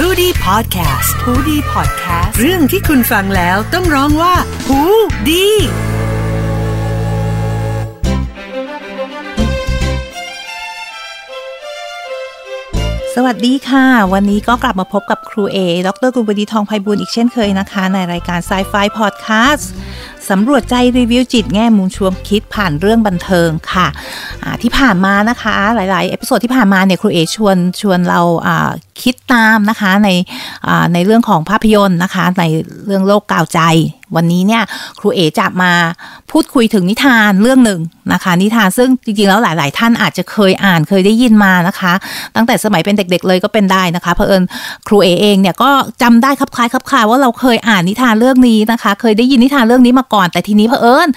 h o ดี้พอดแคสต์ฮูดี้พอดแคสต์เรื่องที่คุณฟังแล้วต้องร้องว่าหูดีสวัสดีค่ะ วันนี้ก็กลับมาพบกับครูเอ ดรกุลบดีทองไพบุญอีกเช่นเคยนะคะ ในรายการ Sci-Fi Podcast สำรวจใจรีวิวจิตแง่มุมชวนคิดผ่านเรื่องบันเทิงค่ะที่ผ่านมานะคะ หลาย ๆ episode ที่ผ่านมาเนี่ยครูเอชวนชวนเรา คิดตามนะคะในในเรื่องของภาพยนตร์นะคะ ในเรื่องโลกกาวใจ วันนี้เนี่ยครูเอจะมาพูดคุยถึงนิทานเรื่องหนึ่งนะคะ นิทานซึ่งจริงๆแล้วหลาย ๆ ท่านอาจจะเคยอ่านเคยได้ยินมานะคะ ตั้งแต่สมัยเป็นเด็ก ๆ เลยก็เป็นได้นะคะเพราะเอิญครูเอเองเนี่ยก็จำได้ครับคล้ายครับคลายว่าเราเคยอ่านนิทานเรื่องนี้นะคะ เคยได้ยินนิทานเรื่องนี้มาก่อน แต่ทีนี้เพอเอิญ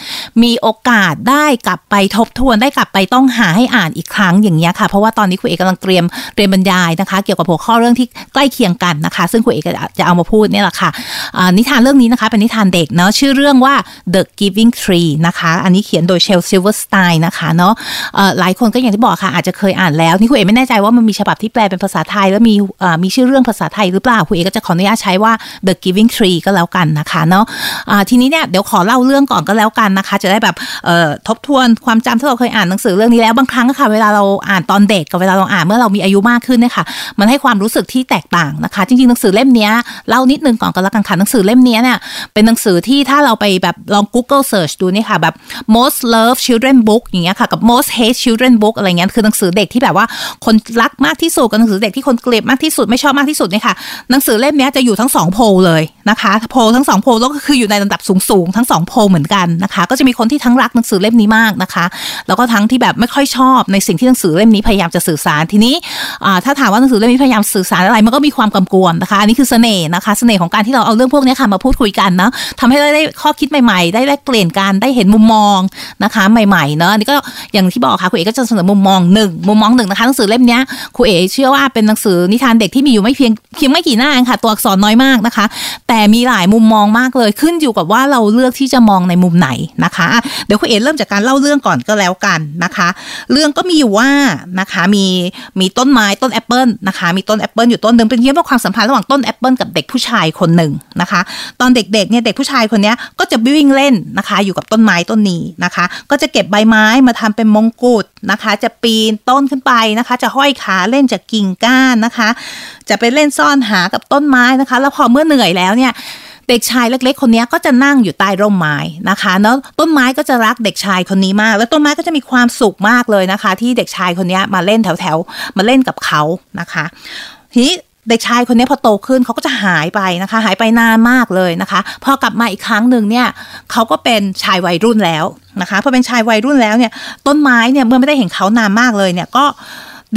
มีโอกาสได้กลับไปทบทวนได้กลับไปต้องหาให้อ่านอีกครั้งอย่างเงี้ยค่ะเพราะว่าตอนนี้ครูเอกกำลังเตรียมเตรียมบรรยายนะคะ เกี่ยวกับหัวข้อเรื่องที่ใกล้เคียงกันนะคะ ซึ่งครูเอก็จะเอามาพูดเนี่ยแหละค่ะนิทานเรื่องนี้นะคะ เป็นนิทานเด็กเนาะชื่อเรื่องว่า The Giving Tree นะคะ อันนี้เขียนโดย Shel Silverstein นะคะเนาะหลายคนก็อย่างที่บอกค่ะ อาจจะเคยอ่านแล้ว นี่ครูเอไม่แน่ใจว่ามันมีฉบับที่แปลเป็นภาษาไทย แล้วมีมีชื่อเรื่องภาษาไทยหรือเปล่าครูเอก็จะขออนุญาตใช้ว่า The Giving Tree ก็แล้วกันนะคะเนาะทีนี้เนี่ยเดี๋ยวขอเล่าเรื่องก่อนก็แล้วกันนะคะ จะได้แบบทบทวนความจำที่เราเคยอ่านหนังสือเรื่องนี้แล้วบางครั้งค่ะเวลาเราอ่านตอนเด็กกับเวลาเราอ่านเมื่อเรามีอายุมากขึ้นเนี่ยค่ะมันให้ความรู้สึกที่แตกต่างนะคะ จริงๆหนังสือเล่มนี้เล่านิดนึงก่อนก็แล้วกันค่ะหนังสือเล่มนี้เนี่ยเป็นหนังสือที่ถ้าเราไปแบบลอง Google Search ดูนี่ค่ะแบบ most love children book อย่างเงี้ยค่ะกับ most hate children book อะไรเงี้ยคือหนังสือเด็กที่แบบว่าคนรักมากที่สุดกับหนังสือเด็กที่คนเกลียดมากที่สุดไม่ชอบมากที่สุดเนี่ยค่ะหนังสือเล่มนี้จะอยู่ทั้งสองโพลเลยนะคะโพลทั้งสองโพลแล้วก็คืออยู่ในลำดับสูงๆทั้งสองโพลเหมือนกันนะคะก็จะมีคนที่ทั้งรักหนังสือเล่มนี้มากนะคะ แล้วก็ทั้งที่แบบไม่ค่อยชอบในสิ่งที่หนังสือเล่มนี้พยายามจะสื่อสารทีนี้ถ้าถามว่าหนังสือเล่มนี้พยายามสื่อสารอะไรมันก็มีความกำกวมนะคะ อันนี้คือเสน่ห์นะคะเสน่ห์ของการที่เราเอาเรื่องพวกนี้ค่ะมาพูดคุยกันนะทำให้ได้ข้อคิดใหม่ๆ ได้แลกเปลี่ยนกันได้เห็นมุมมองนะคะ ใหม่ๆเนาะอันี่ก็อย่างที่บอกค่ะครูเอ๋ก็จะเสนอมุมมองหนึ่งมุมมองหนึ่งนะคะหนังสือเล่มนี้ครูเอ๋เชื่อว่าเป็นหนังสือนิทานเด็กที่มีอยู่ไม่เพียงเพียงไม่กี่หน้าค่ะ ตัวอักษรน้อยมากนะคะ แต่มีหลายมุมมองมากเลยขึ้นอยู่กับว่าเราเลือกที่จะมองในมุมไหนนะคะ เดี๋ยวครูเอ๋เริ่มจากการเล่าเรื่องก่อนก็แล้วกันนะคะ เรื่องก็มีอยู่ว่านะคะมีมีต้นไม้ต้นแอปเปิลนะคะมีต้นแอปเปิลอยู่ต้นหนึ่งเป็นเรื่องความสัมพันธ์ระหว่างต้นแอปเปิลกับเด็กผู้ชายคนหนึ่งนะคะ ตอนเด็กๆเนี่ยเด็กผู้ชายคนนี้ก็จะวิ่งเล่นนะคะ อยู่กับต้นไม้ต้นนี้นะคะ ก็จะเก็บใบไม้มาทำเป็นมงกุฎนะคะ จะปีนต้นขึ้นไปนะคะ จะห้อยขาเล่นจากกิ่งก้านนะคะ จะไปเล่นซ่อนหากับต้นไม้นะคะ แล้วพอเมื่อเหนื่อยแล้วเนี่ย เด็กชายเล็กๆ คนนี้ก็จะนั่งอยู่ใต้ร่มไม้นะคะแล้วต้นไม้ก็จะรักเด็กชายคนนี้มาก แล้วต้นไม้ก็จะมีความสุขมากเลยนะคะ ที่เด็กชายคนนี้มาเล่นแถวๆมาเล่นกับเขานะคะทีนี้เด็กชายคนนี้พอโตขึ้นเขาก็จะหายไปนะคะ หายไปนานมากเลยนะคะ พอกลับมาอีกครั้งหนึ่งเนี่ยเขาก็เป็นชายวัยรุ่นแล้วนะคะพอเป็นชายวัยรุ่นแล้วเนี่ยต้นไม้เนี่ยเมื่อไม่ได้เห็นเขานานมากเลยเนี่ยก็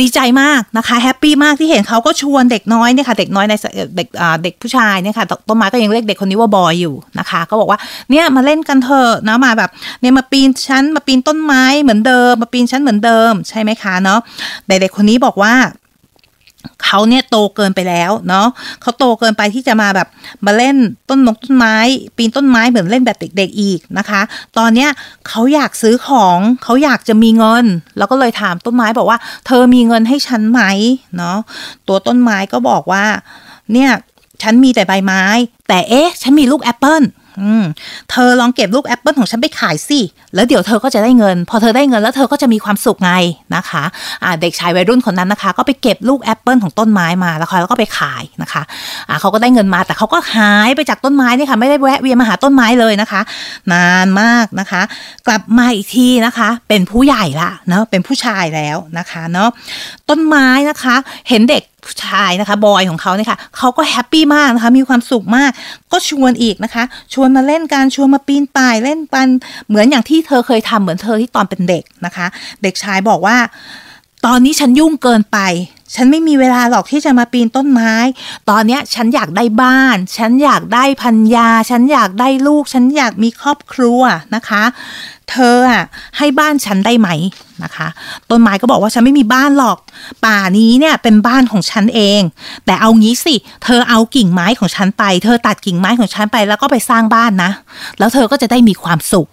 ดีใจมากนะคะแฮปปี้มากที่เห็นเขาก็ชวนเด็กน้อยเนี่ยค่ะเด็กน้อยในเด็กเด็กผู้ชายเนี่ยค่ะต้นไม้ก็ยังเรียกเด็กคนนี้ว่าบอยอยู่นะคะ ก็บอกว่าเนี่ยมาเล่นกันเถอะนะมาแบบเนี่ยมาปีนชั้นมาปีนต้นไม้เหมือนเดิม มาปีนชั้นเหมือนเดิมใช่ไหมคะเนาะเด็กๆคนนี้บอกว่า เขาเนี่ยโตเกินไปแล้วเนาะเขาโตเกินไปที่จะมาแบบมาเล่นต้นนกต้นไม้ ปีนต้นไม้เหมือนเล่นแบบเด็กๆอีกนะคะ ตอนเนี้ยเขาอยากซื้อของเขาอยากจะมีเงิน แล้วก็เลยถามต้นไม้บอกว่า เธอมีเงินให้ฉันไหมเนาะตัวต้นไม้ก็บอกว่า เนี่ยฉันมีแต่ใบไม้ แต่เอ๊ะ ฉันมีลูกแอปเปิล อืมเธอลองเก็บลูกแอปเปิลของฉันไปขายสิ แล้วเดี๋ยวเธอก็จะได้เงิน พอเธอได้เงินแล้วเธอก็จะมีความสุขไงนะคะอ่าเด็กชายวัยรุ่นคนนั้นนะคะ ก็ไปเก็บลูกแอปเปิลของต้นไม้มาแล้วเขาก็ไปขายนะคะอ่าเขาก็ได้เงินมาแต่เขาก็หายไปจากต้นไม้นี่ค่ะ ไม่ได้แวะเวียนมาหาต้นไม้เลยนะคะ นานมากนะคะ กลับมาอีกทีนะคะ เป็นผู้ใหญ่ละเนาะเป็นผู้ชายแล้วนะคะเนาะต้นไม้นะคะ เห็นเด็ก ผู้ชายนะคะบอยของเขาเนี่ยค่ะเขาก็แฮปปี้มากนะคะมีความสุขมาก ก็ชวนอีกนะคะ ชวนมาเล่นการชวนมาปีนป่ายเล่นปันเหมือนอย่างที่เธอเคยทำเหมือนเธอที่ตอนเป็นเด็กนะคะ เด็กชายบอกว่า ตอนนี้ฉันยุ่งเกินไป ฉันไม่มีเวลาหรอกที่จะมาปีนต้นไม้ ตอนนี้ฉันอยากได้บ้าน ฉันอยากได้พันยา ฉันอยากได้ลูก ฉันอยากมีครอบครัวนะคะ เธออะให้บ้านฉันได้ไหมนะคะ ต้นไม้ก็บอกว่าฉันไม่มีบ้านหรอก ป่านี้เนี่ยเป็นบ้านของฉันเอง แต่เอางี้สิ เธอเอากิ่งไม้ของฉันไป เธอตัดกิ่งไม้ของฉันไปแล้วก็ไปสร้างบ้านนะ แล้วเธอก็จะได้มีความสุข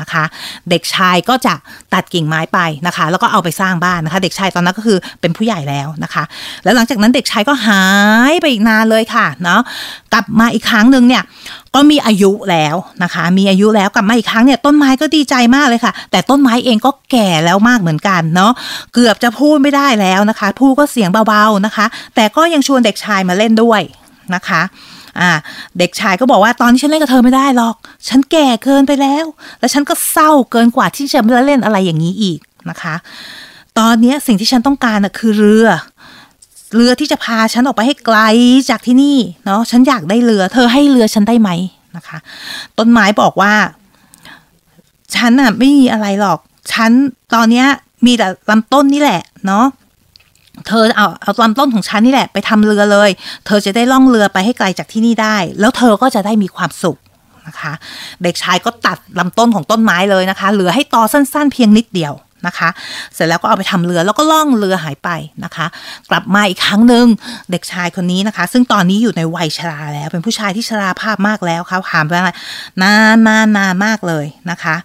นะคะ เด็กชายก็จะตัดกิ่งไม้ไปนะคะ แล้วก็เอาไปสร้างบ้านนะคะ เด็กชายตอนนั้นก็คือเป็นผู้ใหญ่แล้วนะคะ แล้วหลังจากนั้นเด็กชายก็หายไปอีกนานเลยค่ะเนาะกลับมาอีกครั้งหนึ่งเนี่ยก็มีอายุแล้วนะคะ มีอายุแล้วกลับมาอีกครั้งเนี่ยต้นไม้ก็ดีใจมากเลยค่ะ แต่ต้นไม้เองก็แก่แล้วมากเหมือนกันเนาะเกือบจะพูดไม่ได้แล้วนะคะพูดก็เสียงเบาๆนะคะ แต่ก็ยังชวนเด็กชายมาเล่นด้วยนะคะ อ่า เด็กชายก็บอกว่าตอนนี้ฉันเล่นกับเธอไม่ได้หรอก ฉันแก่เกินไปแล้ว แล้วฉันก็เศร้าเกินกว่าที่จะมาเล่นอะไรอย่างนี้อีกนะคะ ตอนนี้สิ่งที่ฉันต้องการนะคือเรือ เรือที่จะพาฉันออกไปให้ไกลจากที่นี่เนาะฉันอยากได้เรือ เธอให้เรือฉันได้ไหมนะคะ ต้นไม้บอกว่า ฉันน่ะไม่มีอะไรหรอก ฉันตอนเนี้ยมีแต่ลำต้นนี่แหละ เนาะ เธอเอาเอาลำต้นของฉันนี่แหละไปทำเรือเลย เธอจะได้ล่องเรือไปให้ไกลจากที่นี่ได้ แล้วเธอก็จะได้มีความสุขนะคะเด็กชายก็ตัดลำต้นของต้นไม้เลยนะคะ เหลือให้ตอสั้น ๆ เพียงนิดเดียวนะคะ เสร็จแล้วก็เอาไปทำเรือแล้วก็ล่องเรือหายไปนะคะ กลับมาอีกครั้งหนึ่งเด็กชายคนนี้นะคะ ซึ่งตอนนี้อยู่ในวัยชราแล้ว เป็นผู้ชายที่ชราภาพมากแล้วเขาหายไปนานนานนานมากเลยนะคะ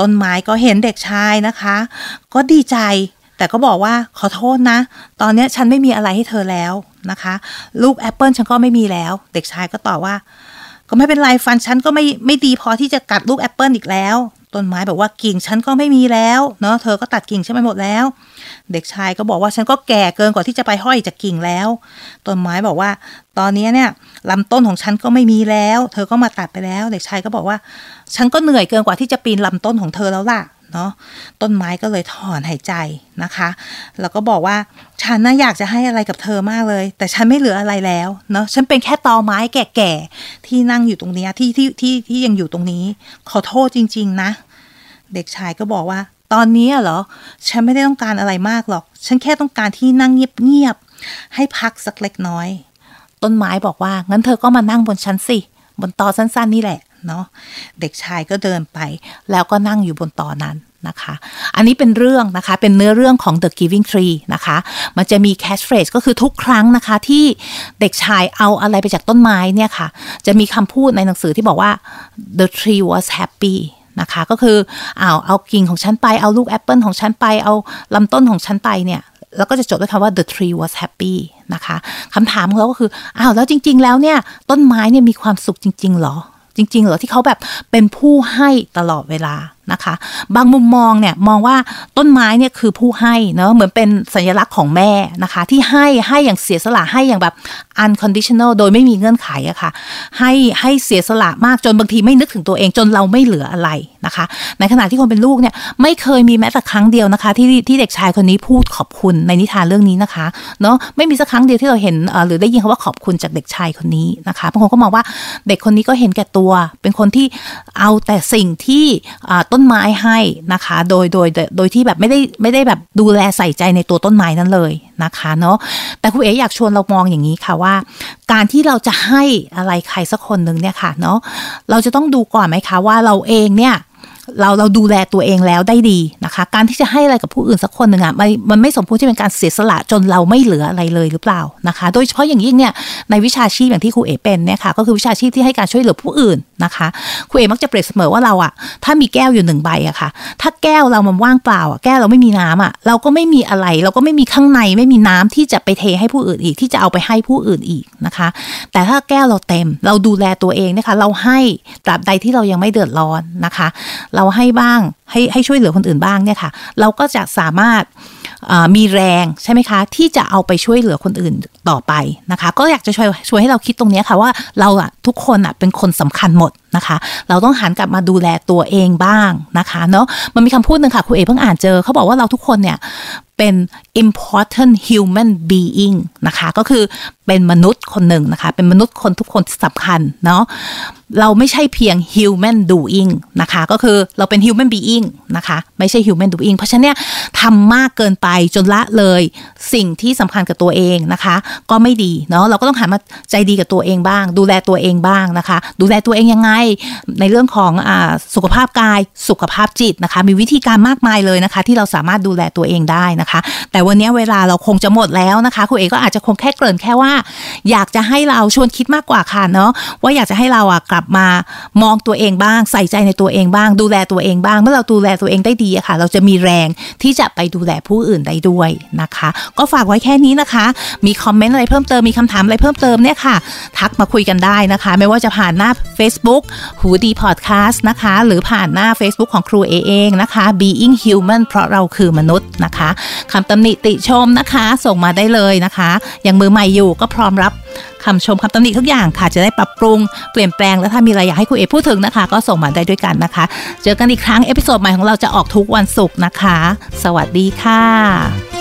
ต้นไม้ก็เห็นเด็กชายนะคะ ก็ดีใจ แต่ก็บอกว่าขอโทษนะ ตอนนี้ฉันไม่มีอะไรให้เธอแล้วนะคะ ลูกแอปเปิลฉันก็ไม่มีแล้ว เด็กชายก็ตอบว่า ก็ไม่เป็นไรฟันฉันก็ไม่ไม่ดีพอที่จะกัดลูกแอปเปิลอีกแล้วต้นไม้บอกว่ากิ่งฉันก็ไม่มีแล้วเนาะเธอก็ตัดกิ่งฉันไปหมดแล้ว เด็กชายก็บอกว่าฉันก็แก่เกินกว่าที่จะไปห้อยจากกิ่งแล้ว ต้นไม้บอกว่า ตอนนี้เนี่ยลำต้นของฉันก็ไม่มีแล้ว เธอก็มาตัดไปแล้ว เด็กชายก็บอกว่า ฉันก็เหนื่อยเกินกว่าที่จะปีนลำต้นของเธอแล้วล่ะ เนาะต้นไม้ก็เลยถอนหายใจนะคะ แล้วก็บอกว่าฉันน่าอยากจะให้อะไรกับเธอมากเลย แต่ฉันไม่เหลืออะไรแล้วเนาะฉันเป็นแค่ตอไม้แก่ๆที่นั่งอยู่ตรงนี้ที่ที่ที่ที่ยังอยู่ตรงนี้ ขอโทษจริง ๆ นะ เด็กชายก็บอกว่า ตอนนี้เหรอ ฉันไม่ได้ต้องการอะไรมากหรอก ฉันแค่ต้องการที่นั่งเงียบๆให้พักสักเล็กน้อย ต้นไม้บอกว่างั้นเธอก็มานั่งบนฉันสิบนตอสั้น ๆ นี่แหละ เนาะเด็กชายก็เดินไป แล้วก็นั่งอยู่บนตอนั้นนะคะ อันนี้เป็นเรื่องนะคะ เป็นเนื้อเรื่องของ The Giving Tree นะคะ มันจะมี catch phrase ก็คือทุกครั้งนะคะที่เด็กชายเอาอะไรไปจากต้นไม้เนี่ยค่ะ จะมีคำพูดในหนังสือที่บอกว่า the tree was happy นะคะก็คือเอาเอากิ่งของฉันไปเอาลูกแอปเปิลของฉันไปเอาลำต้นของฉันไปเนี่ยแล้วก็จะจบด้วยคำว่า the tree was happy นะคะคำถามของเราก็คืออ้าวแล้วจริง ๆ แล้วเนี่ยต้นไม้เนี่ยมีความสุขจริง ๆ หรอ จริง ๆ เหรอที่เขาแบบเป็นผู้ให้ตลอดเวลา นะคะ บางมุมมองเนี่ยมองว่าต้นไม้เนี่ยคือผู้ให้เนาะเหมือนเป็นสัญลักษณ์ของแม่นะคะ ที่ให้ให้อย่างเสียสละให้อย่างแบบ unconditional โดยไม่มีเงื่อนไขอะค่ะ ให้ให้เสียสละมากจนบางทีไม่นึกถึงตัวเองจนเราไม่เหลืออะไรนะคะ ในขณะที่คนเป็นลูกเนี่ยไม่เคยมีแม้แต่ครั้งเดียวนะคะ ที่ที่เด็กชายคนนี้พูดขอบคุณในนิทานเรื่องนี้นะคะเนาะไม่มีสักครั้งเดียวที่เราเห็นหรือได้ยินคำว่าขอบคุณจากเด็กชายคนนี้นะคะบางคนก็มองว่าเด็กคนนี้ก็เห็นแก่ตัว เป็นคนที่เอาแต่สิ่งที่ต้น้นไม้ให้นะคะ โดยโดยโดยที่แบบไม่ได้ไม่ได้แบบดูแลใส่ใจในตัวต้นไม้นั้นเลยนะคะเนาะแต่ครูเอ๋อยากชวนเรามองอย่างนี้ค่ะว่า การที่เราจะให้อะไรใครสักคนหนึ่งเนี่ยค่ะเนาะเราจะต้องดูก่อนไหมคะว่าเราเองเนี่ย เราเราดูแลตัวเองแล้วได้ดีนะคะ การที่จะให้อะไรกับผู้อื่นสักคนหนึ่งอะมันมันไม่สมควรที่เป็นการเสียสละจนเราไม่เหลืออะไรเลยหรือเปล่านะคะ โดยเฉพาะอย่างยิ่งเนี่ยในวิชาชีพอย่างที่ครูเอเป็นเนี่ยค่ะก็คือวิชาชีพที่ให้การช่วยเหลือผู้อื่นนะคะครูเอมักจะเปรียบเสมอว่าเราอะถ้ามีแก้วอยู่หนึ่งใบอะค่ะ ถ้าแก้วเรามันว่างเปล่าอะแก้วเราไม่มีน้ำอะเราก็ไม่มีอะไร เราก็ไม่มีข้างในไม่มีน้ำที่จะไปเทให้ผู้อื่นอีกที่จะเอาไปให้ผู้อื่นอีกนะคะ แต่ถ้าแก้วเราเต็มเราดูแลตัวเองนะคะเราให้ตราบใดที่เรายังไม่เดือดร้อนนะคะเราให้บ้างให้ให้ช่วยเหลือคนอื่นบ้างเนี่ยค่ะ เราก็จะสามารถมีแรงใช่ไหมคะ ที่จะเอาไปช่วยเหลือคนอื่นต่อไปนะคะ ก็อยากจะช่วยช่วยให้เราคิดตรงนี้ค่ะว่าเราอะ ทุกคนอะเป็นคนสำคัญหมดนะคะ เราต้องหันกลับมาดูแลตัวเองบ้างนะคะเนาะมันมีคำพูดหนึ่งค่ะครูเอเพิ่งอ่านเจอเขาบอกว่าเราทุกคนเนี่ยเป็น important human being นะคะ ก็คือเป็นมนุษย์คนหนึ่งนะคะ เป็นมนุษย์คนทุกคนสำคัญเนาะเราไม่ใช่เพียง human doing นะคะ ก็คือเราเป็น human being นะคะ ไม่ใช่ human doing เพราะฉะนั้นเนี่ยทำมากเกินไปจนละเลยสิ่งที่สำคัญกับตัวเองนะคะ ก็ไม่ดีเนาะเราก็ต้องหันมาใจดีกับตัวเองบ้าง ดูแลตัวเองบ้างนะคะ ดูแลตัวเองยังไง ในเรื่องของอสุขภาพกายสุขภาพจิตนะคะ มีวิธีการมากมายเลยนะคะ ที่เราสามารถดูแลตัวเองได้นะคะ แต่วันนี้เวลาเราคงจะหมดแล้วนะคะคุณเอกก็อาจจะคงแค่เกริ่นแค่ว่า อยากจะให้เราชวนคิดมากกว่าค่ะเนาะว่าอยากจะให้เราอะกลับมามองตัวเองบ้าง ใส่ใจในตัวเองบ้าง ดูแลตัวเองบ้าง เมื่อเราดูแลตัวเองได้ดีอะค่ะ เราจะมีแรงที่จะไปดูแลผู้อื่นได้ด้วยนะคะ ก็ฝากไว้แค่นี้นะคะ มีคอมเมนต์อะไรเพิ่มเติมมีคำถามอะไรเพิ่มเติมเนี่ยค่ะ ทักมาคุยกันได้นะคะไม่ว่าจะผ่านหน้า Facebook หูดีพอดแคสต์นะคะ หรือผ่านหน้า Facebook ของครูเอเองนะคะ Being Human เพราะเราคือมนุษย์นะคะคำตำหนิติชมนะคะ ส่งมาได้เลยนะคะยังมือใหม่อยู่ก็พร้อมรับคำชมคำตำหนิทุกอย่างค่ะ จะได้ปรับปรุงเปลี่ยนแปลง แล้วถ้ามีอะไรอยากให้คุณเอพูดถึงนะคะ ก็ส่งมาได้ด้วยกันนะคะ เจอกันอีกครั้ง episode ใหม่ของเราจะออกทุกวันศุกร์นะคะ สวัสดีค่ะ